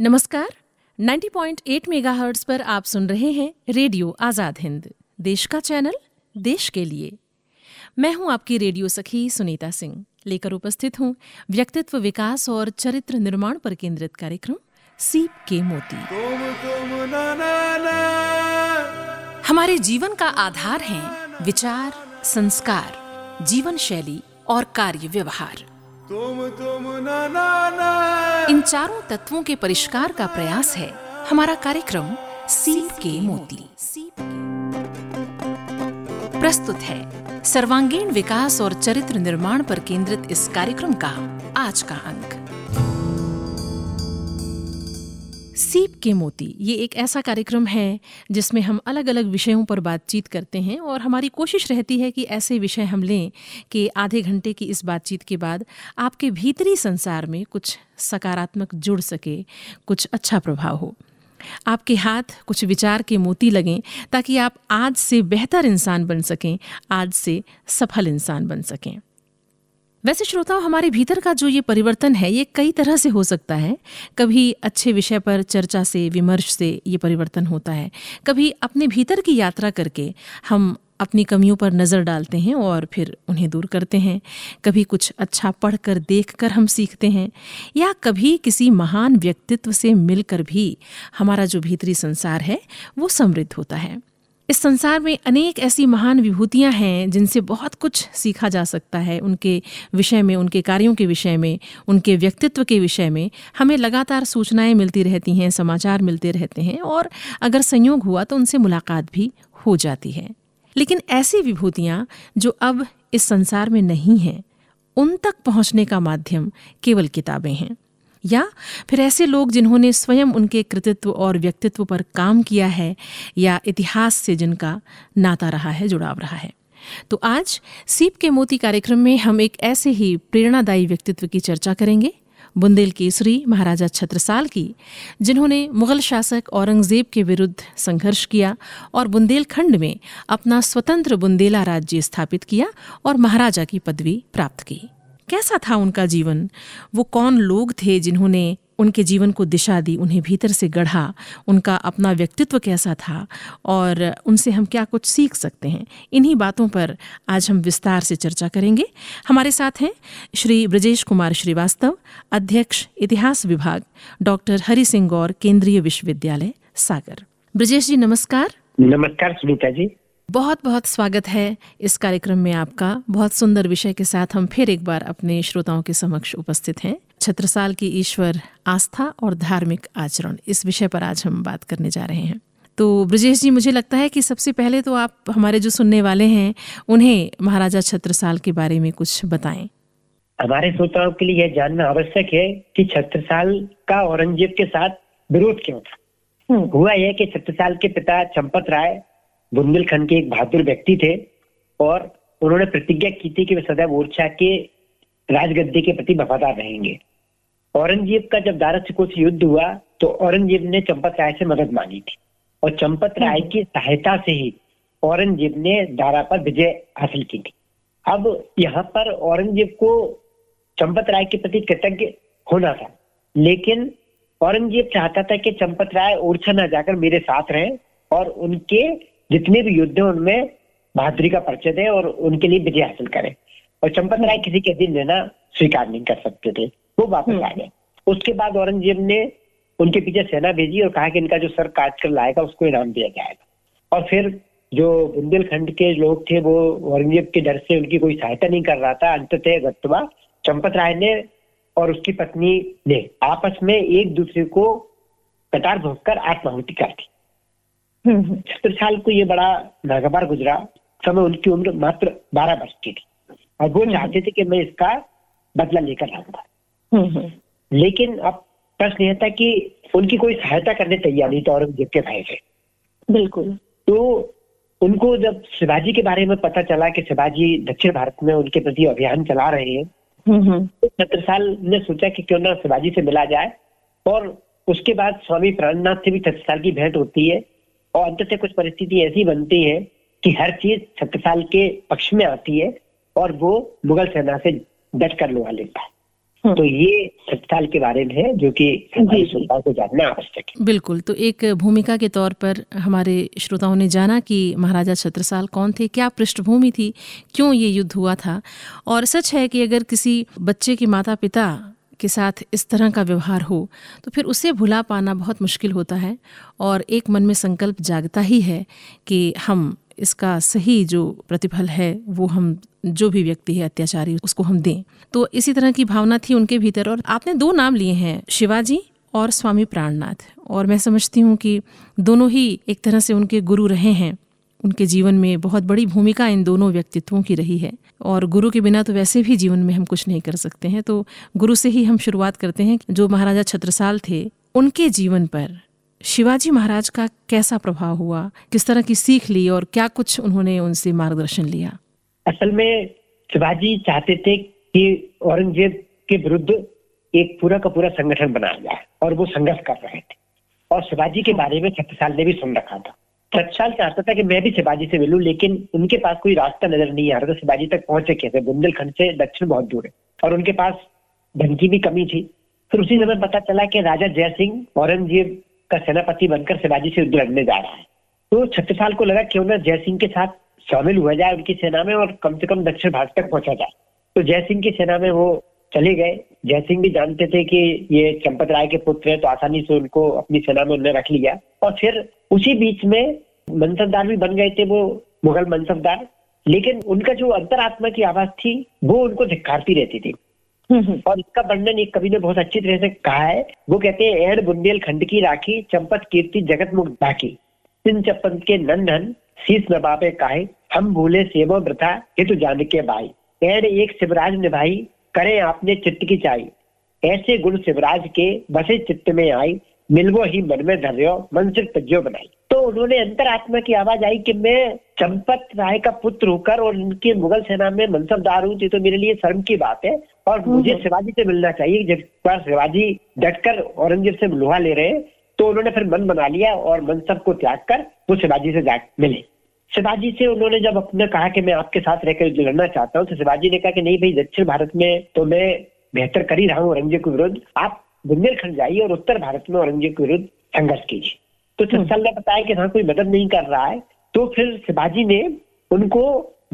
नमस्कार 90.8 मेगाहर्ट्ज पर आप सुन रहे हैं रेडियो आज़ाद हिंद देश का चैनल देश के लिए। मैं हूँ आपकी रेडियो सखी सुनीता सिंह। लेकर उपस्थित हूँ व्यक्तित्व विकास और चरित्र निर्माण पर केंद्रित कार्यक्रम सीप के मोती। तुम तुम ना ना ना। हमारे जीवन का आधार है विचार संस्कार जीवन शैली और कार्य व्यवहार। तुम तुम ना ना ना। इन चारों तत्वों के परिष्कार का प्रयास है। हमारा कार्यक्रम सीप के मोती। प्रस्तुत है सर्वांगीण विकास और चरित्र निर्माण पर केंद्रित इस कार्यक्रम का आज का अंक। सीप के मोती, ये एक ऐसा कार्यक्रम है जिसमें हम अलग अलग विषयों पर बातचीत करते हैं और हमारी कोशिश रहती है कि ऐसे विषय हम लें कि आधे घंटे की इस बातचीत के बाद आपके भीतरी संसार में कुछ सकारात्मक जुड़ सके, कुछ अच्छा प्रभाव हो। आपके हाथ कुछ विचार के मोती लगें ताकि आप आज से बेहतर इंसान बन सकें, आज से सफल इंसान बन सकें। वैसे श्रोताओं, हमारे भीतर का जो ये परिवर्तन है, ये कई तरह से हो सकता है। कभी अच्छे विषय पर चर्चा से, विमर्श से ये परिवर्तन होता है। कभी अपने भीतर की यात्रा करके हम अपनी कमियों पर नज़र डालते हैं और फिर उन्हें दूर करते हैं। कभी कुछ अच्छा पढ़कर देखकर हम सीखते हैं। या कभी किसी महान व्यक्तित्व से मिलकर भी हमारा जो भीतरी संसार है, वो समृद्ध होता है। इस संसार में अनेक ऐसी महान विभूतियाँ हैं जिनसे बहुत कुछ सीखा जा सकता है। उनके विषय में, उनके कार्यों के विषय में, उनके व्यक्तित्व के विषय में हमें लगातार सूचनाएँ मिलती रहती हैं, समाचार मिलते रहते हैं और अगर संयोग हुआ तो उनसे मुलाकात भी हो जाती है। लेकिन ऐसी विभूतियाँ जो अब इस संसार में नहीं हैं, उन तक पहुँचने का माध्यम केवल किताबें हैं। या फिर ऐसे लोग जिन्होंने स्वयं उनके कृतित्व और व्यक्तित्व पर काम किया है या इतिहास से जिनका नाता रहा है, जुड़ाव रहा है। तो आज सीप के मोती कार्यक्रम में हम एक ऐसे ही प्रेरणादायी व्यक्तित्व की चर्चा करेंगे, बुंदेल केसरी, महाराजा छत्रसाल की, जिन्होंने मुगल शासक औरंगज़ेब के विरुद्ध संघर्ष किया और बुंदेलखंड में अपना स्वतंत्र बुंदेला राज्य स्थापित किया और महाराजा की पदवी प्राप्त की। कैसा था उनका जीवन? वो कौन लोग थे जिन्होंने उनके जीवन को दिशा दी, उन्हें भीतर से गढ़ा? उनका अपना व्यक्तित्व कैसा था? और उनसे हम क्या कुछ सीख सकते हैं? इन्हीं बातों पर आज हम विस्तार से चर्चा करेंगे। हमारे साथ हैं श्री ब्रजेश कुमार श्रीवास्तव, अध्यक्ष इतिहास विभाग, डॉक्टर हरि सिंह गौर, केंद्रीय विश्वविद्यालय, सागर। ब्रजेश जी, नमस्कार। नमस्कार सुनीता जी। बहुत बहुत स्वागत है इस कार्यक्रम में आपका बहुत सुंदर विषय के साथ हम फिर एक बार अपने श्रोताओं के समक्ष उपस्थित हैं। छत्रसाल की ईश्वर, आस्था और धार्मिक आचरण, इस विषय पर आज हम बात करने जा रहे हैं। तो ब्रजेश जी, मुझे लगता है कि सबसे पहले तो आप हमारे जो सुनने वाले हैं, उन्हें महाराजा छत्रसाल के बारे में कुछ बताएँ। हमारे श्रोताओं के लिए यह जानना आवश्यक है कि छत्रसाल का औरंगज़ेब के साथ विरोध क्यों था? हुआ यह कि छत्रसाल के पिता चंपत राय बुंदेलखंड के एक बहादुर व्यक्ति थे और उन्होंने प्रतिज्ञा की थी कि वे सदैव ओरछा के राजगद्दी के प्रति वफादार रहेंगे। औरंगज़ेब का जब दारा सिकों से युद्ध हुआ तो औरंगज़ेब ने चंपत राय से मदद मांगी थी और चंपत राय की सहायता से ही औरंगज़ेब ने दारा पर विजय हासिल की थी। अब यहाँ पर औरंगज़ेब को चंपत राय के प्रति कृतज्ञ होना था लेकिन औरंगज़ेब चाहता था कि चंपत राय ओरछा न जाकर मेरे साथ रहें और उनके जितने भी युद्ध हैं उनमें बहादुरी का परिचय दें और उनके लिए विजय हासिल करें। और चंपत राय किसी के दिन लेना स्वीकार नहीं कर सकते थे। वो वापस आ गए। उसके बाद औरंगज़ेब ने उनके पीछे सेना भेजी और कहा कि इनका जो सर काट कर लाएगा उसको इनाम दिया जाएगा। और फिर जो बुंदेलखंड के लोग थे वो औरंगज़ेब के डर से उनकी कोई सहायता नहीं कर रहा था। अंततः गत्वा चंपत राय ने और उसकी पत्नी ने आपस में एक दूसरे को कटार भोगकर आत्माहुति कर दी। सत्तर साल को ये बड़ा नागवार गुजरा। समय उनकी उम्र मात्र बारह वर्ष की थी। और वो चाहते थे कि मैं इसका बदला लेकर आऊँगा। लेकिन अब प्रश्न यह था कि उनकी कोई सहायता करने तैयार नहीं था औरंगज़ेब के भाई से बिल्कुल। तो उनको जब शिवाजी के बारे में पता चला कि शिवाजी दक्षिण भारत में उनके प्रति अभियान चला रहे हैं तो छत्रसाल ने सोचा कि क्यों ना शिवाजी से मिला जाए। और उसके बाद स्वामी प्राणनाथ से भी छत्रसाल की भेंट होती है। और अंत से कुछ परिस्थिति ऐसी बनती है कि हर चीज़ छत्रसाल के पक्ष में आती है और वो मुगल सेना से डट कर लोहा लेता है। हम्म। तो ये सत्ताल के बारे में है जो कि हमारे श्रोताओं को जानना आवश्यक है। बिल्कुल तो एक भूमिका के तौर पर हमारे श्रोताओं ने जाना कि महाराजा छत्रसाल कौन थे क्या पृष्ठभूमि थी क्यों ये युद्ध हुआ था? और सच है कि अगर किसी बच्चे के माता पिता के साथ इस तरह का व्यवहार हो तो फिर उसे भुला पाना बहुत मुश्किल होता है। और एक मन में संकल्प जागता ही है कि हम इसका सही जो प्रतिफल है, वो हम जो भी व्यक्ति है, अत्याचारी, उसको हम दें। तो इसी तरह की भावना थी उनके भीतर और आपने दो नाम लिए हैं, शिवाजी और स्वामी प्राणनाथ। और मैं समझती हूँ कि दोनों ही एक तरह से उनके गुरु रहे हैं। उनके जीवन में बहुत बड़ी भूमिका इन दोनों व्यक्तित्वों की रही है। और गुरु के बिना तो वैसे भी जीवन में हम कुछ नहीं कर सकते हैं। तो गुरु से ही हम शुरुआत करते हैं जो महाराजा छत्रसाल थे, उनके जीवन पर शिवाजी महाराज का कैसा प्रभाव हुआ? किस तरह की सीख ली और क्या कुछ उन्होंने उनसे मार्गदर्शन लिया? असल में शिवाजी चाहते थे कि औरंगज़ेब के विरुद्ध एक पूरा का पूरा संगठन बनाया जाए और वो संघर्ष कर रहे थे। और शिवाजी के बारे में छत्रसाल ने भी सुन रखा था। छत्रसाल चाहता था कि मैं भी शिवाजी से मिलूं, लेकिन उनके पास कोई रास्ता नज़र नहीं आ रहा था। शिवाजी तक पहुँचे कैसे बुंदेलखंड से दक्षिण बहुत दूर है और उनके पास धन की भी कमी थी। फिर उसी समय पता चला कि राजा जय सिंह औरंगज़ेब का सेनापति बनकर शिवाजी से युद्ध लड़ने जा रहा है। तो छत्रसाल को लगा क्यों ना जय सिंह के साथ शामिल हुआ जाए, उनकी सेना में और कम से कम दक्षिण भारत तक पहुँचा जाए। तो जय सिंह की सेना में वो चले गए। जयसिंह भी जानते थे कि ये चंपत राय के पुत्र है तो आसानी से उनको अपनी सेना में उन्होंने रख लिया। और फिर उसी बीच में मनसबदार भी बन गए थे वो मुगल मनसबदार। लेकिन उनका जो अंतरात्मा की आवाज़ थी वो उनको धिक्कारती रहती थी। और इसका वर्णन एक कवि ने बहुत अच्छी तरह से कहा है। वो कहते हैं एड़ बुंदेल खंड की राखी चंपत कीर्ति जगत मुक्त बाकी। सिंह चपन के नंदन शीस नबाबे काहे। हम भूले सेवो व्रथा हित जान के बाई एड़ एक शिवराज निभाई करे आपने चित्त की चाई। ऐसे गुण शिवराज के बसे चित्त में आई मिलवो ही मन में धर्यो मन से तज्जो बनाई। तो उन्होंने अंतरात्मा की आवाज़ आई कि मैं चंपत राय का पुत्र होकर और उनकी मुगल सेना में मनसबदार हूँ तो मेरे लिए शर्म की बात है। और हम्म, मुझे। शिवाजी से मिलना चाहिए जब पर शिवाजी डटकर औरंगज़ेब से लोहा ले रहे तो उन्होंने फिर मन बना लिया और मनसब को त्याग कर वो शिवाजी से जा मिले। शिवाजी से उन्होंने जब अपने कहा कि मैं आपके साथ रहकर लड़ना चाहता हूँ तो शिवाजी ने कहा कि नहीं भाई दक्षिण भारत में तो मैं बेहतर कर ही रहा हूँ औरंगज़ेब के विरुद्ध। आप बुंदेलखंड जाइए और उत्तर भारत में औरंगज़ेब के विरुद्ध संघर्ष कीजिए। तो छत्सल ने बताया कि हाँ कोई मदद नहीं कर रहा है। तो फिर शिवाजी ने उनको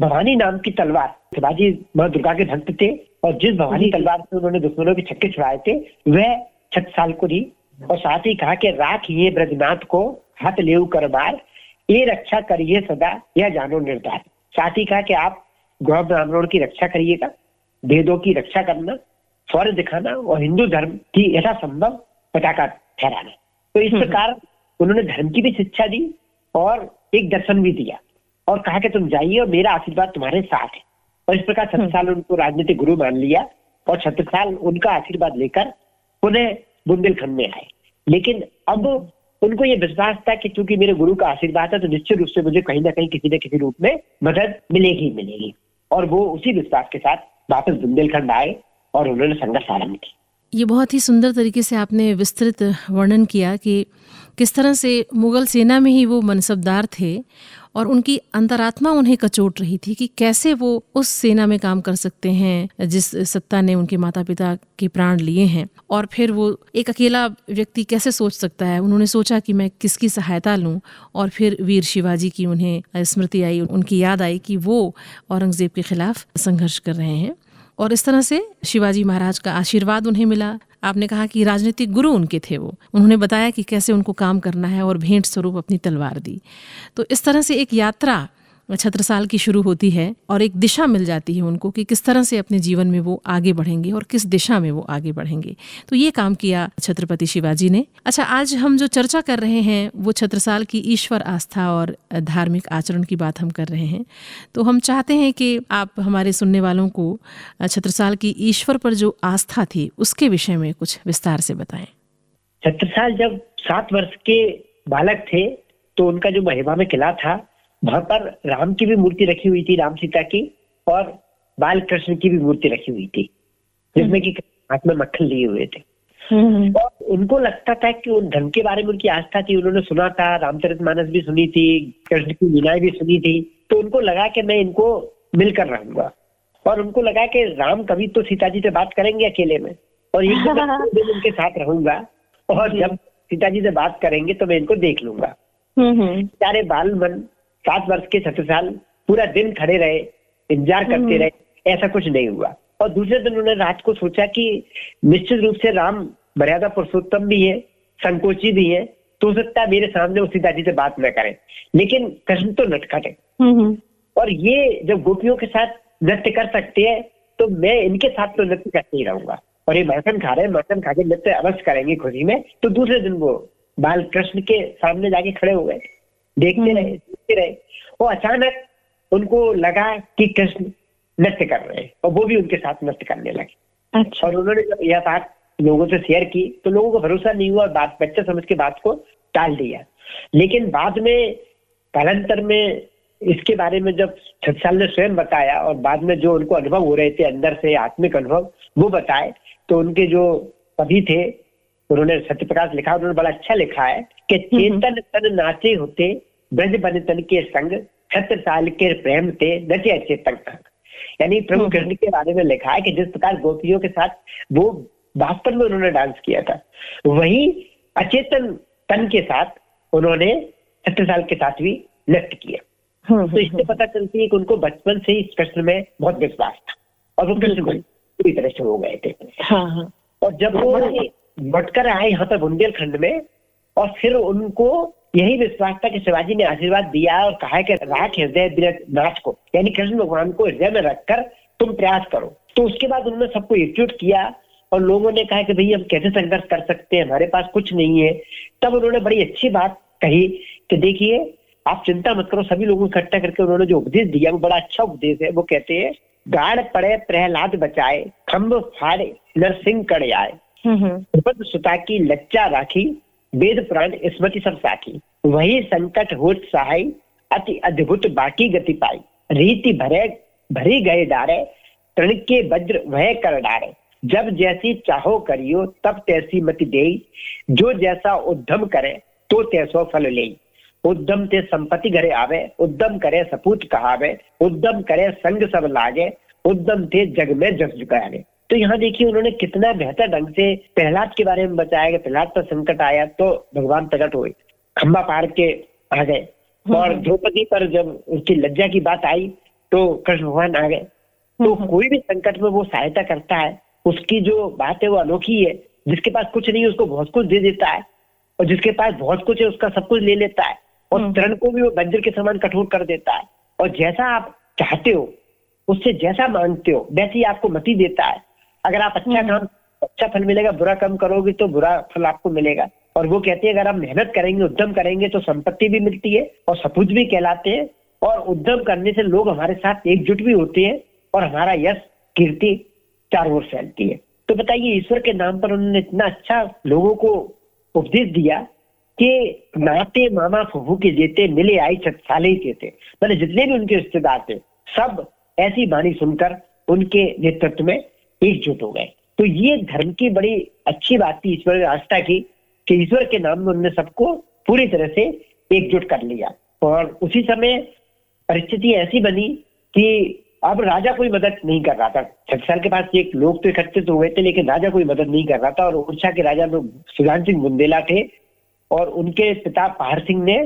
भवानी नाम की तलवार शिवाजी माँ दुर्गा के भक्त थे और जिस भवानी तलवार से उन्होंने दुश्मनों के छक्के छुड़ाए थे वह छठ साल को दी। और साथ ही कहा कि राख ये ब्रजनाथ को हाथ ले कर बार ये रक्षा करिए सदा यह जानो निर्धार। साथ ही कहा कि आप गौ ब्राह्मणों की रक्षा करिएगा वेदों की रक्षा करना स्वर दिखाना और हिंदू धर्म की ऐसा संभव पटाखा ठहराना तो इस हम्म, हम्म। प्रकार उन्होंने धर्म की भी शिक्षा दी और एक दर्शन भी दिया और कहा कि तुम जाइए और मेरा आशीर्वाद तुम्हारे साथ है। और इस प्रकार छत्रसाल उनको राजनीतिक गुरु मान लिया और छत्रसाल उनका आशीर्वाद लेकर पुनः बुंदेलखंड में आए। लेकिन अब उनको ये विश्वास था कि चूँकि मेरे गुरु का आशीर्वाद है तो निश्चित रूप से मुझे कहीं ना कहीं किसी न किसी रूप में मदद मिलेगी मिलेगी। और वो उसी विश्वास के साथ वापस बुंदेलखंड आए और उन्होंने संघर्ष आरंभ किया। ये बहुत ही सुंदर तरीके से आपने विस्तृत वर्णन किया कि किस तरह से मुगल सेना में ही वो मनसबदार थे और उनकी अंतरात्मा उन्हें कचोट रही थी कि कैसे वो उस सेना में काम कर सकते हैं जिस सत्ता ने उनके माता पिता के प्राण लिए हैं। और फिर वो एक अकेला व्यक्ति कैसे सोच सकता है? उन्होंने सोचा कि मैं किसकी सहायता लूँ? और फिर वीर शिवाजी की उन्हें स्मृति आई, उनकी याद आई कि वो औरंगज़ेब के खिलाफ संघर्ष कर रहे हैं। और इस तरह से शिवाजी महाराज का आशीर्वाद उन्हें मिला। आपने कहा कि राजनीतिक गुरु उनके थे वो। उन्होंने बताया कि कैसे उनको काम करना है और भेंट स्वरूप अपनी तलवार दी। तो इस तरह से एक यात्रा छत्रसाल की शुरू होती है और एक दिशा मिल जाती है उनको कि किस तरह से अपने जीवन में वो आगे बढ़ेंगे और किस दिशा में वो आगे बढ़ेंगे। तो ये काम किया छत्रपति शिवाजी ने। अच्छा आज हम जो चर्चा कर रहे हैं, वो छत्रसाल की ईश्वर आस्था और धार्मिक आचरण की बात हम कर रहे हैं। तो हम चाहते हैं कि आप हमारे सुनने वालों को छत्रसाल की ईश्वर पर जो आस्था थी, उसके विषय में कुछ विस्तार से बताएँ। छत्रसाल जब सात वर्ष के बालक थे तो उनका जो महिमा में किला था वहाँ पर राम की भी मूर्ति रखी हुई थी राम सीता की और बाल कृष्ण की भी मूर्ति रखी हुई थी जिसमें कि हाथ में मक्खन लिए हुए थे हम्म। और उनको लगता था कि उन धन के बारे में उनकी आस्था थी उन्होंने सुना था रामचरित मानस भी सुनी थी कृष्ण की लीलाएँ भी सुनी थी तो उनको लगा कि मैं इनको मिलकर रहूँगा और उनको लगा कि राम कभी तो सीता जी से बात करेंगे अकेले में और एक दिन उनके साथ रहूँगा और जब सीता जी से बात करेंगे तो मैं इनको देख लूँगा हम्म, हम्म। सारे बाल मन सात वर्ष के साल पूरा दिन खड़े रहे इंतज़ार करते हम्म। रहे ऐसा कुछ नहीं हुआ। और दूसरे दिन उन्होंने रात को सोचा कि निश्चित रूप से राम मर्यादा पुरुषोत्तम भी है संकोची भी है तो सकता है मेरे सामने वो सीता जी से बात न करें। लेकिन कृष्ण तो नटखट है। और ये जब गोपियों के साथ नृत्य कर सकते हैं तो मैं इनके साथ तो नृत्य करते ही रहूँगा। और ये माखन खा रहे हैं खा के नृत्य अवश्य करेंगे खुशी में। तो दूसरे दिन वो बाल कृष्ण के सामने जाके खड़े हो गए। देखते हम्म। रहे। देखते रहे वो अचानक उनको लगा कि कृष्ण नृत्य कर रहे हैं और वो भी उनके साथ नृत्य करने लगे। अच्छा। और उन्होंने जब यह बात लोगों से शेयर की तो लोगों को भरोसा नहीं हुआ बात बच्चा समझ के बात को टाल दिया। लेकिन बाद में कालांतर में इसके बारे में जब छत्साल ने स्वयं बताया और बाद में जो उनको अनुभव हो रहे थे अंदर से आत्मिक अनुभव वो बताए तो उनके जो कवि थे उन्होंने सत्यप्रकाश लिखा उन्होंने बड़ा अच्छा लिखा है कि चेतन तन नाचे होते ब्रज बन तन के संग छत्र साल के प्रेम थे नचे चेतन यानी प्रभु कृष्ण के बारे में लिखा है कि जिस प्रकार गोपियों के साथ वो वास्तव में उन्होंने डांस किया था वही अचेतन तन के साथ उन्होंने छत्र साल के साथ भी नृत्य किया। हम्म, तो इससे पता चलती है कि उनको बचपन से ही इस कृष्ण में बहुत विश्वास था और वो कृष्ण। पूरी तरह से हो गए थे। हाँ हाँ। और जब वो लौटकर आए यहाँ पर बुंदेलखंड में और फिर उनको यही विश्वास था कि शिवाजी ने आशीर्वाद दिया और कहा कि राख हृदय नाच को। यानी कृष्ण भगवान को हृदय में रखकर तुम प्रयास करो। तो उसके बाद उन्होंने सबको एकजुट किया और लोगों ने कहा कि भाई हम कैसे संघर्ष कर सकते हैं? हमारे पास कुछ नहीं है। तब उन्होंने बड़ी अच्छी बात कही कि देखिए आप चिंता मत करो सभी लोगों को इकट्ठा करके उन्होंने जो उपदेश दिया वो बड़ा अच्छा उपदेश है। वो कहते हैं गाड़ पड़े प्रहलाद बचाए खम्भ फाड़े नरसिंह कड़ आए हम्म, हम्म। सुता की लज्जा राखी वेद पुराण स्मृति सब साखी। वही संकट होत सहाय, अति अद्भुत बाकी गति पाई। रीति भरे, भरी गए डारे तृण के वज्र वह कर डारे। जब जैसी चाहो करियो, तब तैसी मति दे जो जैसा उद्यम करे तो तैसो फल ले उद्यम ते संपत्ति घरे आवे, उद्यम करे सपूत कहावे, उद्यम करे संग सब लागे, उद्यम थे जग में जस जुगाए तो यहाँ देखिए उन्होंने कितना बेहतर ढंग से प्रहलाद के बारे में बताया कि प्रहलाद पर संकट आया तो भगवान प्रकट हुए। खम्बा पार के आ गए। और द्रौपदी पर जब उसकी लज्जा की बात आई तो कृष्ण भगवान आ गए। तो कोई भी संकट में वो सहायता करता है उसकी जो बात है वो अनोखी है। जिसके पास कुछ नहीं है उसको बहुत कुछ दे देता है। और जिसके पास बहुत कुछ है उसका सब कुछ ले लेता है। और तरण को भी वो बंजर के समान कठोर कर देता है। और जैसा आप चाहते हो उससे जैसा मांगते हो वैसे ही आपको मति देता है। अगर आप अच्छा काम अच्छा फल मिलेगा बुरा काम करोगे तो बुरा फल आपको मिलेगा। और वो कहते हैं अगर आप मेहनत करेंगे उद्यम करेंगे तो संपत्ति भी मिलती है और सपूत भी कहलाते हैं। और उद्यम करने से लोग हमारे साथ एकजुट भी होते हैं और हमारा यश कीर्ति चारों ओर फैलती है। तो बताइए ईश्वर के नाम पर उन्होंने इतना अच्छा लोगों को उपदेश दिया कि नाते मामा फुफू के जेते मिले आई छत्साले ही थे मतलब जितने भी उनके रिश्तेदार थे सब ऐसी वाणी सुनकर उनके नेतृत्व में एकजुट हो गए। तो ये धर्म की बड़ी अच्छी बात थी, ईश्वर आस्था की कि ईश्वर के नाम में उनने सबको पूरी तरह से एकजुट कर लिया। और उसी समय परिस्थिति ऐसी बनी कि अब राजा कोई मदद नहीं कर रहा था। छत्तीसगढ़ के पास एक लोग तो इकट्ठित हो गए थे, लेकिन राजा कोई मदद नहीं कर रहा था। और उड़ीसा के राजा लोग सुजान सिंह बुंदेला थे और उनके पिता पहाड़ सिंह ने,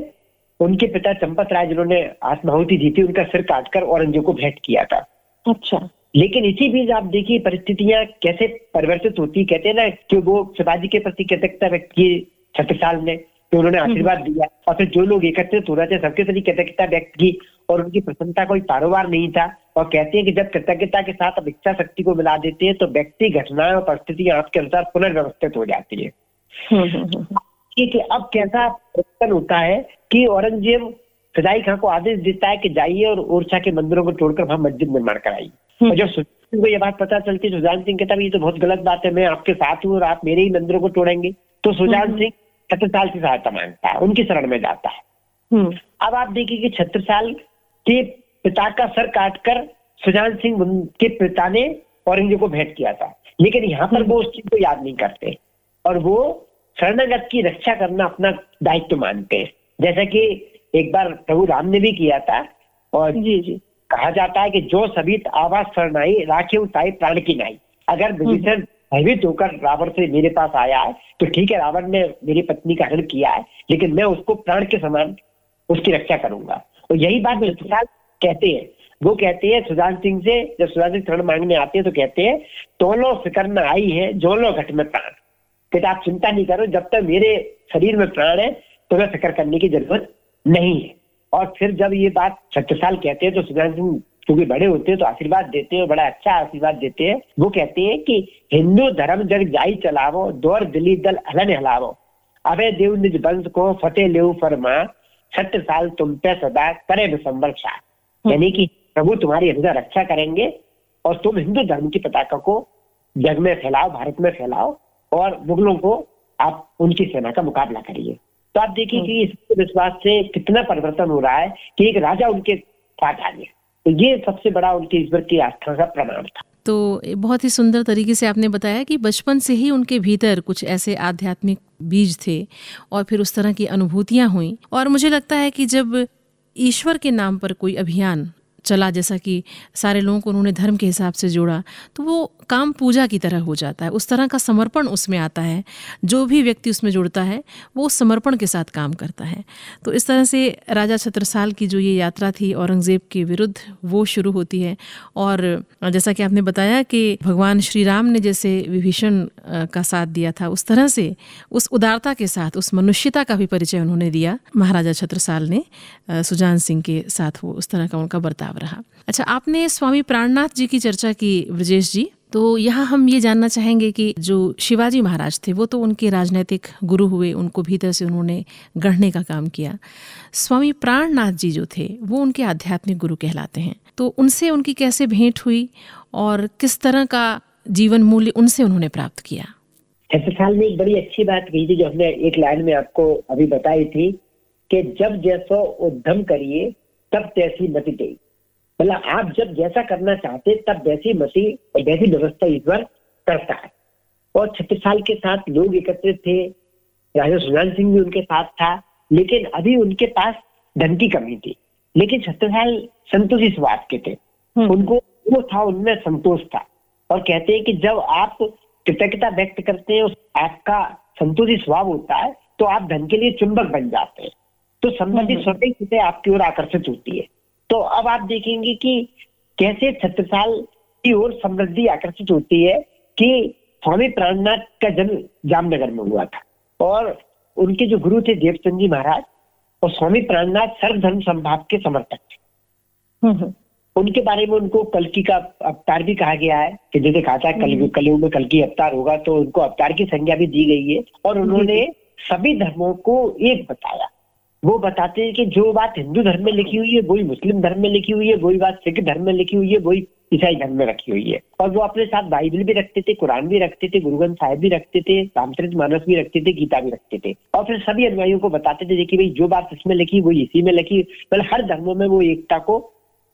उनके पिता चंपत राय जिन्होंने आत्माहुति दी थी उनका सिर काटकर औरंगज़ेब को भेंट किया था। अच्छा। लेकिन इसी बीच आप देखिए परिस्थितियाँ कैसे परिवर्तित होती कहते हैं ना कि वो शिवाजी के प्रति कृतज्ञता व्यक्त की छत्रसाल ने कि उन्होंने आशीर्वाद दिया और फिर जो लोग एकत्रित हो रहे थे सबके प्रति कृतज्ञता व्यक्त की और उनकी प्रसन्नता कोई कारोबार नहीं था और कहते हैं कि जब कृतज्ञता के साथ इच्छा शक्ति को मिला देते हैं तो व्यक्ति घटनाएँ और परिस्थितियाँ आपके अनुसार पुनर्व्यवस्थित हो जाती है। हम्म, हम्म, हम्म। कि अब कैसा परिवर्तन होता है कि औरंगज़ेब सदाई खां को आदेश देता है कि जाइए और ओरछा के मंदिरों को तोड़कर वहाँ मस्जिद निर्माण कराइए। और जब सुजान सिंह को ये बात पता चलती है सुजान सिंह कहता ये तो बहुत गलत बात है मैं आपके साथ हूँ और आप मेरे ही मंदिरों को तोड़ेंगे। तो सुजान सिंह छत्रसाल की सहायता माँगता है उनकी शरण में जाता है। हम्म, अब आप देखिए कि छत्रसाल के पिता का सर काटकर सुजान सिंह के पिता ने औरंगज़ेब को भेंट किया था। लेकिन यहाँ पर वो उस चीज़ को याद नहीं करते और वो शरणागत की रक्षा करना अपना दायित्व मानते हैं। जैसा कि एक बार प्रभु राम ने भी किया था और जी जी। कहा जाता है कि जो सभी आवाज़ शरणाई राखे उताई प्राण की नाई अगर विभीषण भयभीत होकर रावण से मेरे पास आया है तो ठीक है रावण ने मेरी पत्नी का हरण किया है लेकिन मैं उसको प्राण के समान उसकी रक्षा करूँगा। और यही बात छत्रसाल कहते हैं वो कहते हैं सुजान सिंह से जब सुजान सिंह शरण मांगने आते हैं तो कहते हैं तोलो फ़िक्र में आई है जोलो घट में प्राण। कहते आप चिंता नहीं करो जब तक मेरे शरीर में प्राण है तो मैं फ़िक्र करने की ज़रूरत नहीं है। और फिर जब ये बात छत्रसाल कहते हैं तो सुजान सिंह क्योंकि बड़े होते हैं तो आशीर्वाद देते हैं बड़ा अच्छा आशीर्वाद देते हैं। वो कहते हैं कि हिंदू धर्म जग जाई चलावो दौर दिली दल हलन हलावो। अभय देव निज वंश को फतेह लेव फरमा छत्र साल तुम पे सदा करे विसंबर शाह यानी कि प्रभु तुम्हारी हृदय रक्षा करेंगे और तुम हिंदू धर्म की पताका को जग में फैलाओ भारत में फैलाओ और मुगलों को आप उनकी सेना का मुकाबला करिए। तो आप देखिए कि इस विश्वास से कितना परिवर्तन हो रहा है कि एक राजा उनके साथ आ गया। तो ये सबसे बड़ा उनके ईश्वर की आस्था का प्रमाण था। तो बहुत ही सुंदर तरीके से आपने बताया कि बचपन से ही उनके भीतर कुछ ऐसे आध्यात्मिक बीज थे और फिर उस तरह की अनुभूतियाँ हुई। और मुझे लगता है कि जब ईश्वर के नाम पर कोई अभियान चला, जैसा कि सारे लोगों को उन्होंने धर्म के हिसाब से जोड़ा तो वो काम पूजा की तरह हो जाता है। उस तरह का समर्पण उसमें आता है। जो भी व्यक्ति उसमें जुड़ता है, वो समर्पण के साथ काम करता है। तो इस तरह से राजा छत्रसाल की जो ये यात्रा थी औरंगज़ेब के विरुद्ध, वो शुरू होती है। और जैसा कि आपने बताया कि भगवान श्री राम ने जैसे विभीषण का साथ दिया था, उस तरह से उस उदारता के साथ, उस मनुष्यता का भी परिचय उन्होंने दिया। महाराजा छत्रसाल ने सुजान सिंह के साथ वो उस तरह का उनका बर्ताव रहा। अच्छा आपने स्वामी प्राणनाथ जी की चर्चा की, ब्रजेश जी। तो यहाँ हम ये जानना चाहेंगे कि जो शिवाजी महाराज थे, वो तो उनके राजनीतिक गुरु हुए, उनको भीतर से उन्होंने गढ़ने का काम किया। स्वामी प्राणनाथ जी जो थे, वो उनके आध्यात्मिक गुरु कहलाते हैं। तो उनसे उनकी कैसे भेंट हुई और किस तरह का जीवन मूल्य उनसे उन्होंने प्राप्त किया? ऐसे साल में एक बड़ी अच्छी बात कही थी जो हमने एक लाइन में आपको अभी बताई थी कि जब जैसो उद्यम करिए, तब तैसी मति गई। मतलब आप जब जैसा करना चाहते तब वैसी मसी और वैसी व्यवस्था ईश्वर करता है। और छत्तीस साल के साथ लोग एकत्रित थे राजा सुजान सिंह भी उनके साथ था लेकिन अभी उनके पास धन की कमी थी। लेकिन छत्तीस साल संतोष इस बात के थे। हम्म। उनको वो था उनमें संतोष था। और कहते हैं कि जब आप कृतज्ञता व्यक्त करते हैं आपका संतोषी स्वभाव होता है तो आप धन के लिए चुंबक बन जाते हैं। तो संबंधित स्वतः स्वतंत्र आपकी ओर आकर्षित होती है। तो अब आप देखेंगे कि कैसे छत्रसाल की ओर समृद्धि आकर्षित होती है कि स्वामी प्राणनाथ का जन्म जामनगर में हुआ था। और उनके जो गुरु थे देवचंद जी महाराज और स्वामी प्राणनाथ सर्वधर्म संभाव के समर्थक थे। हम्म, हम्म। उनके बारे में उनको कलकी का अवतार भी कहा गया है कि जैसे कहा था कल कलयुग में कलकी अवतार होगा तो उनको अवतार की संज्ञा भी दी गई है। और उन्होंने सभी धर्मों को एक बताया। वो बताते हैं कि जो बात हिंदू धर्म में लिखी हुई है वही मुस्लिम धर्म में लिखी हुई है वही बात सिख धर्म में लिखी हुई है वही ईसाई धर्म में रखी हुई है। और वो अपने साथ बाइबल भी रखते थे कुरान भी रखते थे गुरु ग्रंथ साहिब भी रखते थे रामचरित मानस भी रखते थे गीता भी रखते थे। और फिर सभी अनुयायियों को बताते थे कि भाई जो बात इसमें लिखी वही इसी में लिखी। मतलब हर धर्मों में वो एकता को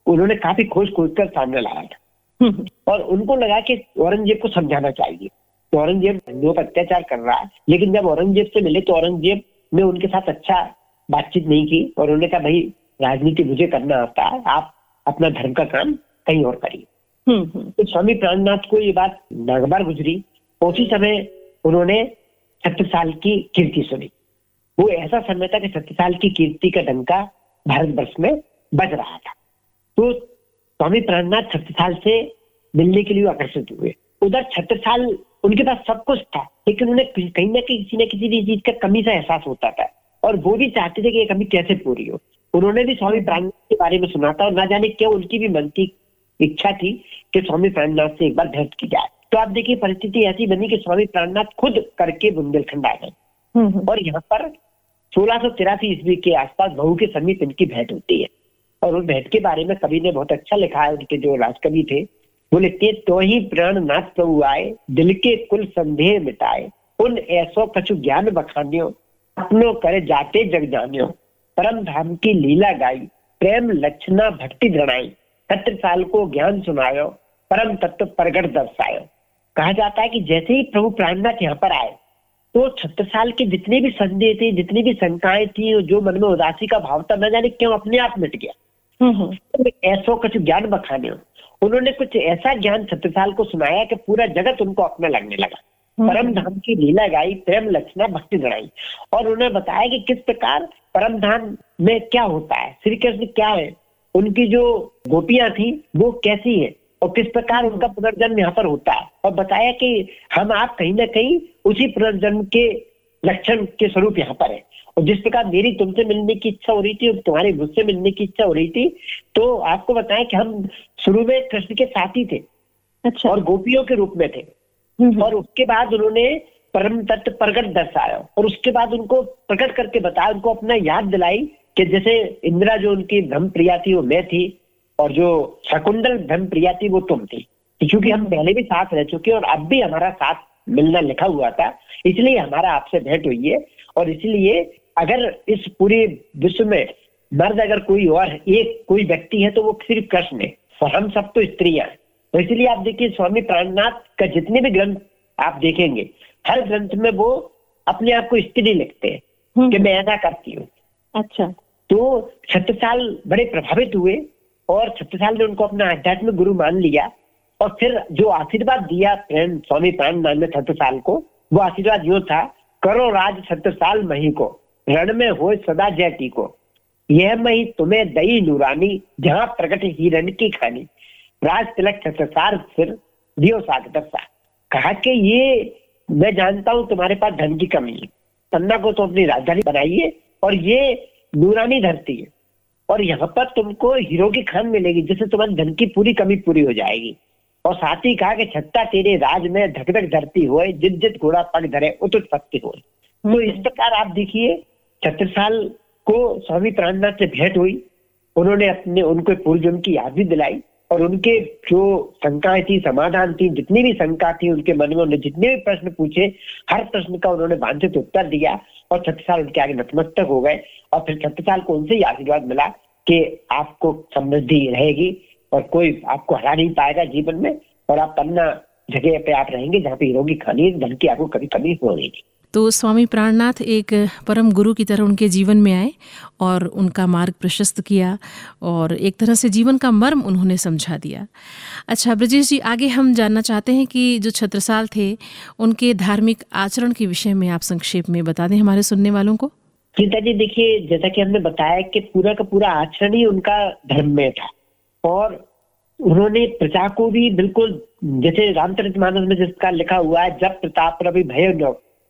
उन्होंने काफ़ी खोज खोज कर सामने लाया था। और उनको लगा कि औरंगज़ेब को समझाना चाहिए। तो औरंगज़ेब हिंदुओं पर अत्याचार कर रहा है लेकिन जब औरंगज़ेब से मिले तो औरंगज़ेब ने उनके साथ अच्छा बातचीत नहीं की और उन्होंने कहा भाई राजनीति मुझे करना आता है आप अपना धर्म का काम कहीं और करिए। हम्म, हम्म। तो स्वामी प्राणनाथ को ये बात नागबार गुजरी। उसी समय उन्होंने छत्तीस साल की कीर्ति सुनी। वो ऐसा समय था कि छत्तीस साल की कीर्ति का डंका भारतवर्ष में बज रहा था। तो स्वामी प्राणनाथ छत्तीस साल से मिलने के लिए आकर्षित हुए। उधर छत्तीस साल उनके पास सब कुछ था लेकिन उन्हें कहीं ना कहीं किसी न किसी भी चीज़ का कमी सा एहसास होता था। और वो भी चाहते थे कि ये कमी कैसे पूरी हो। उन्होंने भी स्वामी प्राणनाथ के बारे में सुना था और ना जाने क्यों उनकी भी मन की इच्छा थी कि स्वामी प्राणनाथ से एक बार भेंट की जाए। तो आप देखिए परिस्थिति ऐसी बनी कि स्वामी प्राणनाथ खुद करके बुंदेलखंड आ गए। हम्म, हम्म। और यहाँ पर सोलह सौ तिरासी ईस्वी के आसपास बहु के समीप इनकी भेंट होती है। और उन भेंट के बारे में कवि ने बहुत अच्छा लिखा है उनके जो राजकवि थे। वो लिखते तो ही प्राणनाथ प्रभु आए दिल के कुल संदेह मिटाए। उन ऐसो कछु ज्ञान बखानियों अपनो करे जाते जग जानियो परम धाम की लीला गाई प्रेम लक्षणा भक्ति दृढ़ाई तत्व साल को ज्ञान सुनायो परम तत्व प्रगट दर्शायो। कहा जाता है कि जैसे ही प्रभु प्राणनाथ यहाँ पर आए तो छत्र साल के जितने भी संदेह थे जितनी भी शंकाएँ थी जो मन में उदासी का भाव था न जाने क्यों अपने आप मिट गया। तो ऐसो कुछ ज्ञान बखाने उन्होंने कुछ ऐसा ज्ञान छत्र साल को सुनाया कि पूरा जगत उनको अपना लगने लगा। परम धाम की लीला गाई प्रेम लक्षणा भक्ति जड़ाई और उन्हें बताया कि किस प्रकार परम धाम में क्या होता है श्री कृष्ण क्या है उनकी जो गोपियाँ थी वो कैसी है और किस प्रकार उनका पुनर्जन्म यहाँ पर होता है। और बताया कि हम आप कहीं ना कहीं उसी पुनर्जन्म के लक्षण के स्वरूप यहाँ पर है। और जिस प्रकार मेरी तुमसे मिलने की इच्छा हो रही थी और तुम्हारी मुझसे मिलने की इच्छा हो रही थी तो आपको बताया कि हम शुरू में कृष्ण के साथी थे अच्छा। और गोपियों के रूप में थे। हम्म, हम्म, और उसके बाद उन्होंने परम तत्व प्रकट दर्शाया। और उसके बाद उनको प्रकट करके बताया, उनको अपना याद दिलाई कि जैसे इंदिरा जो उनकी धर्म प्रिया थी, वो मैं थी, और जो शकुंडल धर्म प्रिया थी, वो तुम थी। क्योंकि हम पहले भी साथ रह चुके और अब भी हमारा साथ मिलना लिखा हुआ था, इसलिए हमारा आपसे भेंट हुई है। और इसलिए अगर इस पूरे विश्व में मर्द अगर कोई और, एक कोई व्यक्ति है तो वो सिर्फ़ कृष्ण है। और हम सब तो स्त्रियाँ हैं। तो इसलिए आप देखिए स्वामी प्राणनाथ का जितने भी ग्रंथ आप देखेंगे हर ग्रंथ में वो अपने आप को स्त्री लिखते हैं हम्म, कि मैं ऐसा करती हूँ। अच्छा। तो छत्रसाल बड़े प्रभावित हुए और छत्रसाल ने उनको अपना आध्यात्मिक गुरु मान लिया और फिर जो आशीर्वाद दिया प्रेम स्वामी प्राणनाथ ने छत्रसाल को वो आशीर्वाद यूँ था करो राज छत्रसाल मही को रण में हो सदा जयती को। यह मही तुम्हें दई नूरानी जहाँ प्रकट हिरण की खानी। राज तिलक छत्रसाल फिर दियो साग दर्शा कहा कि ये, मैं जानता हूँ तुम्हारे पास धन की कमी है। पन्ना को तो अपनी राजधानी बनाइए और ये नूरानी धरती है। और यहाँ पर तुमको हीरो की खान मिलेगी, जिससे तुम्हारी धन की पूरी कमी पूरी हो जाएगी। और साथ ही कहा कि छत्ता तेरे राज में धक धक धरती होए, जित जित घोड़ा पग धरे उतुत पत्ती होए। तो इस प्रकार आप देखिए छत्रसाल को स्वामी प्राणनाथ से भेंट हुई। उन्होंने अपने, उनको पूर्व की याद भी दिलाई। और उनके जो शंकाएँ थी, समाधान थी, जितनी भी शंका थी उनके मन में, उन्होंने जितने भी प्रश्न पूछे, हर प्रश्न का उन्होंने वांछित उत्तर दिया और छत्रसाल उनके आगे नतमस्तक हो गए। और फिर छत्रसाल को उनसे ही आशीर्वाद मिला कि आपको समृद्धि रहेगी और कोई आपको हरा नहीं पाएगा जीवन में और आप पन्ना जगह पे आप रहेंगे जहाँ पे हीरो की खानी धन की आपको कभी कभी होगी तो स्वामी प्राणनाथ एक परम गुरु की तरह उनके जीवन में आए और उनका मार्ग प्रशस्त किया और एक तरह से जीवन का मर्म उन्होंने समझा दिया। अच्छा ब्रजेश जी, आगे हम जानना चाहते हैं कि जो छत्रसाल थे, उनके धार्मिक आचरण के विषय में आप संक्षेप में बता दें हमारे सुनने वालों को। गीता जी देखिए, जैसा कि हमने बताया कि पूरा का पूरा आचरण ही उनका धर्म में था और उन्होंने प्रजा को भी बिल्कुल, जैसे रामचरित मानस में जिसका लिखा हुआ है, जब प्रताप रवि भय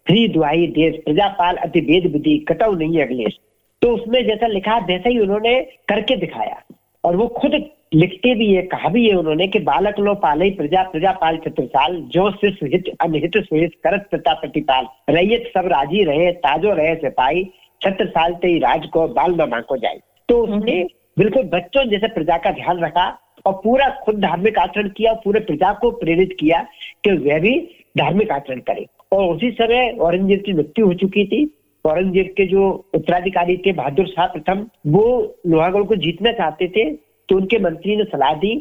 फ्री दुआई देश प्रजापाल अति वेद विधि कटव नहीं अगलेश तो उसमें जैसा लिखा वैसा ही उन्होंने करके दिखाया। और वो खुद लिखते भी है कहा भी है उन्होंने कि बालक लो पाले प्रजा प्रजा पाल छत्रसाल जो शिष हित अनहित सुहित करत प्रता प्रतिपाल। रैयत सब राज़ी रहे ताजो रहे सिपाही छत्र साल ते ही राज को बाल न को जाए। तो उसने बिल्कुल बच्चों जैसे प्रजा का ध्यान रखा और पूरा खुद धार्मिक आचरण किया और पूरे प्रजा को प्रेरित किया कि वह भी धार्मिक आचरण करे। और उसी समय औरंगज़ेब की मृत्यु हो चुकी थी। औरंगज़ेब के जो उत्तराधिकारी थे, बहादुर शाह प्रथम, वो लोहागढ़ को जीतना चाहते थे तो उनके मंत्री ने सलाह दी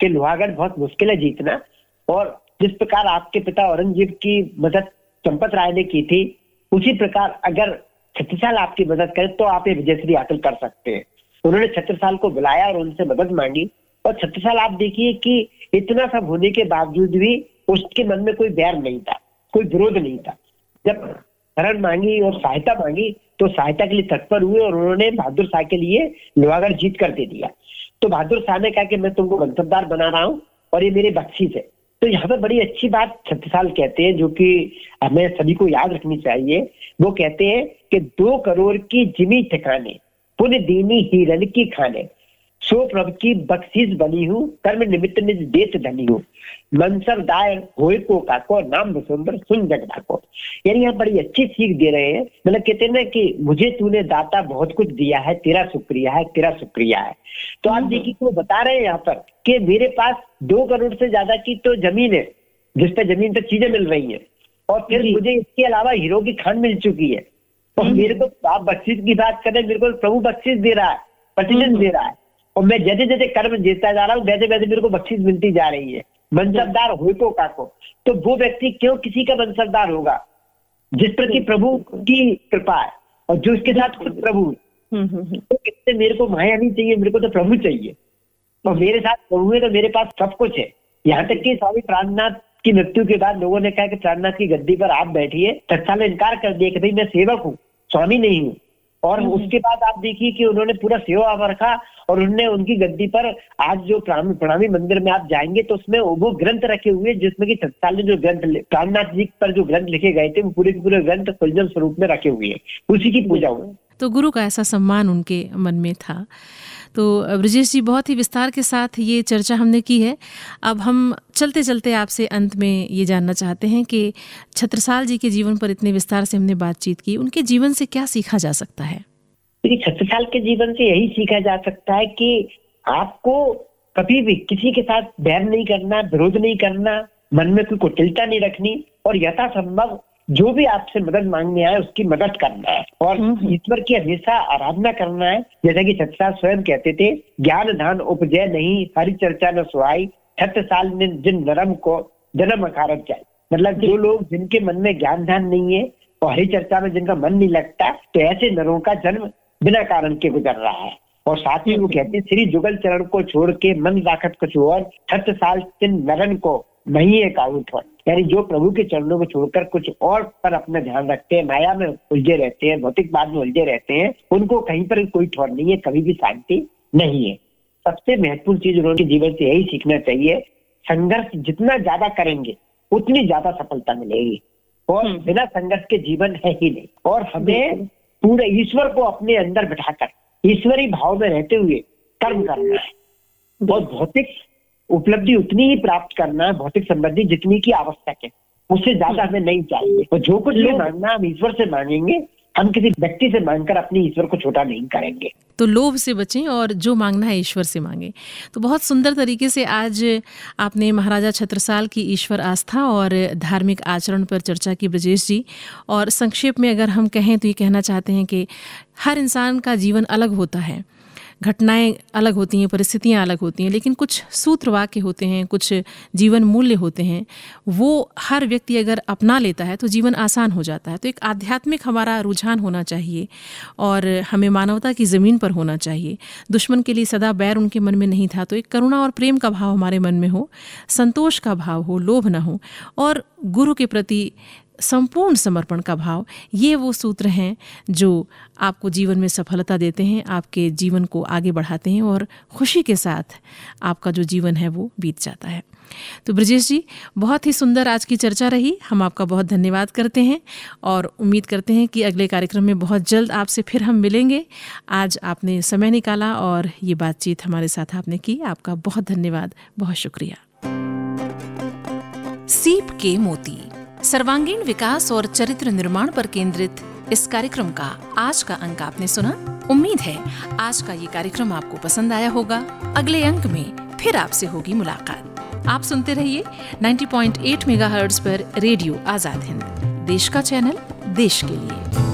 कि लोहागढ़ बहुत मुश्किल है जीतना। और जिस प्रकार आपके पिता औरंगज़ेब की मदद चंपत राय ने की थी, उसी प्रकार अगर छत्रसाल आपकी मदद करे तो आप ये विजयश्री हासिल कर सकते हैं। उन्होंने छत्रसाल को बुलाया और उनसे मदद मांगी। और छत्रसाल आप देखिए कि इतना सब होने के बावजूद भी उसके मन में कोई बैर नहीं था। कोई विरोध नहीं था। जब शरण मांगी और सहायता मांगी तो सहायता के लिए तत्पर हुए और उन्होंने बहादुर शाह के लिए लोहागढ़ जीत कर दे दिया। तो बहादुर शाह ने कहा कि मैं तुमको मनसबदार बना रहा हूँ और ये मेरी बख्शीश है। तो यहाँ पर बड़ी अच्छी बात छत्रसाल कहते हैं, जो कि हमें सभी को याद रखनी चाहिए। वो कहते हैं कि दो करोड़ की जिमी ठिकाने पुण्य दीनी हीरन की खाने सो प्रभ की बख्शीश बनी हूँ कर्म निमित्त निज देश धनी हूँ। मनसर दाय होए को काको नाम सुंदर सुन जग ढाको यानी यहाँ बड़ी अच्छी सीख दे रहे हैं। मतलब कहते हैं ना कि मुझे तूने दाता बहुत कुछ दिया है तेरा शुक्रिया है तेरा शुक्रिया है। तो आप देखिए वो बता रहे हैं यहाँ पर कि मेरे पास दो करोड़ से ज़्यादा की तो ज़मीन है जिस पर ज़मीन पर चीज़ें मिल रही है। और फिर मुझे इसके अलावा हीरो की खान मिल चुकी है। और मेरे को आप बख्शीश की बात करें मेरे को प्रभु बख्शीश दे रहा है प्रतिदिन दे रहा है। और मैं जैसे जैसे कर्म जीतता जा रहा हूँ वैसे वैसे मेरे को बख्शीश मिलती जा रही है। मनसबदार हो तो काको। तो वो व्यक्ति क्यों किसी का मनसबदार होगा? जिस प्रति प्रभु की कृपा है और जो उसके साथ खुद प्रभु। हम्म, हम्म, हम्म, तो इससे मेरे को माया नहीं चाहिए मेरे को तो प्रभु चाहिए। और मेरे साथ प्रभु है तो मेरे पास सब कुछ है। यहाँ तक कि स्वामी प्राणनाथ की मृत्यु के बाद लोगों ने कहा कि प्राणनाथ की गद्दी पर आप बैठिए। तत्काल इनकार कर दिया कि भाई मैं सेवक हूँ स्वामी नहीं हूँ। और उसके बाद आप देखिए कि उन्होंने पूरा सेवा रखा और उन्होंने उनकी गद्दी पर आज जो प्राण- प्रणामी मंदिर में आप जाएँगे तो उसमें वो ग्रंथ रखे हुए हैं, जिसमें कि तत्कालीन ने जो ग्रंथ प्राणनाथ जी पर जो ग्रंथ लिखे गए थे वो पूरे के पूरे ग्रंथ फुलजल स्वरूप में रखे हुए हैं। उसी की पूजा हुई। तो गुरु का ऐसा सम्मान उनके मन में था। तो ब्रजेश जी बहुत ही विस्तार के साथ ये चर्चा हमने की है। अब हम चलते चलते आपसे अंत में ये जानना चाहते हैं कि छत्रसाल जी के जीवन पर इतने विस्तार से हमने बातचीत की, उनके जीवन से क्या सीखा जा सकता है? देखिए छत्रसाल के जीवन से यही सीखा जा सकता है कि आपको कभी भी किसी के साथ बैर नहीं करना विरोध नहीं करना, मन में कोई कुटिलता नहीं रखनी और यथासंभव जो भी आपसे मदद मांगने आए उसकी मदद करना है। और हम्म। ईश्वर की हमेशा आराधना करना है। जैसा कि छत्रसाल स्वयं कहते थे ज्ञान धान उपजय नहीं हरि चर्चा न सुहाई छत्रसाल ने जिन नरम को जन्म अकारत जाए। मतलब जो लोग जिनके मन में ज्ञान ध्यान नहीं है और हरि चर्चा में जिनका मन नहीं लगता तो ऐसे नरों का जन्म बिना कारण के गुजर रहा है। और साथ ही वो कहते हैं श्री जुगल चरण को छोड़ के मन राखत कुछ और छत साल तिन नरन को नहीं एक आउट हो यानी जो प्रभु के चरणों को छोड़कर कुछ और पर अपना ध्यान रखते हैं माया में उलझे रहते हैं भौतिक भौतिकवाद में उलझे रहते हैं उनको कहीं पर कोई ठोर नहीं है कभी भी शांति नहीं है। सबसे महत्वपूर्ण चीज़ उन्होंने जीवन से यही सीखना चाहिए संघर्ष जितना ज़्यादा करेंगे उतनी ज़्यादा सफलता मिलेगी। और हम्म। बिना संघर्ष के जीवन है ही नहीं। और हमें पूरे ईश्वर को अपने अंदर बिठाकर ईश्वरी भाव में रहते हुए कर्म करना है। और भौतिक उपलब्धि उतनी ही प्राप्त करना है भौतिक संबंधी जितनी की आवश्यक है। उससे ज़्यादा हमें नहीं चाहिए। और जो कुछ भी मांगना हम ईश्वर से मांगेंगे हम किसी व्यक्ति से मांगकर अपने ईश्वर को छोटा नहीं करेंगे। तो लोभ से बचें और जो मांगना है ईश्वर से मांगें। तो बहुत सुंदर तरीके से आज आपने महाराजा छत्रसाल की ईश्वर आस्था और धार्मिक आचरण पर चर्चा की ब्रजेश जी। और संक्षेप में अगर हम कहें तो ये कहना चाहते हैं कि हर इंसान का जीवन अलग होता है। घटनाएँ अलग होती हैं, परिस्थितियाँ अलग होती हैं, लेकिन कुछ सूत्र वाक्य होते हैं, कुछ जीवन मूल्य होते हैं, वो हर व्यक्ति अगर अपना लेता है तो जीवन आसान हो जाता है। तो एक आध्यात्मिक हमारा रुझान होना चाहिए और हमें मानवता की ज़मीन पर होना चाहिए। दुश्मन के लिए सदा बैर उनके मन में नहीं था तो एक करुणा और प्रेम का भाव हमारे मन में हो, संतोष का भाव हो, लोभ न हो और गुरु के प्रति संपूर्ण समर्पण का भाव, ये वो सूत्र हैं जो आपको जीवन में सफलता देते हैं, आपके जीवन को आगे बढ़ाते हैं और खुशी के साथ आपका जो जीवन है वो बीत जाता है। तो ब्रजेश जी, बहुत ही सुंदर आज की चर्चा रही। हम आपका बहुत धन्यवाद करते हैं और उम्मीद करते हैं कि अगले कार्यक्रम में बहुत जल्द आपसे फिर हम मिलेंगे। आज आपने समय निकाला और ये बातचीत हमारे साथ आपने की। आपका बहुत धन्यवाद, बहुत शुक्रिया। सीप के मोती। सर्वांगीण विकास और चरित्र निर्माण पर केंद्रित इस कार्यक्रम का आज का अंक आपने सुना। उम्मीद है आज का ये कार्यक्रम आपको पसंद आया होगा। अगले अंक में फिर आपसे होगी मुलाकात। आप सुनते रहिए 90.8 मेगाहर्ट्ज पर रेडियो आज़ाद हिंद। देश का चैनल, देश के लिए।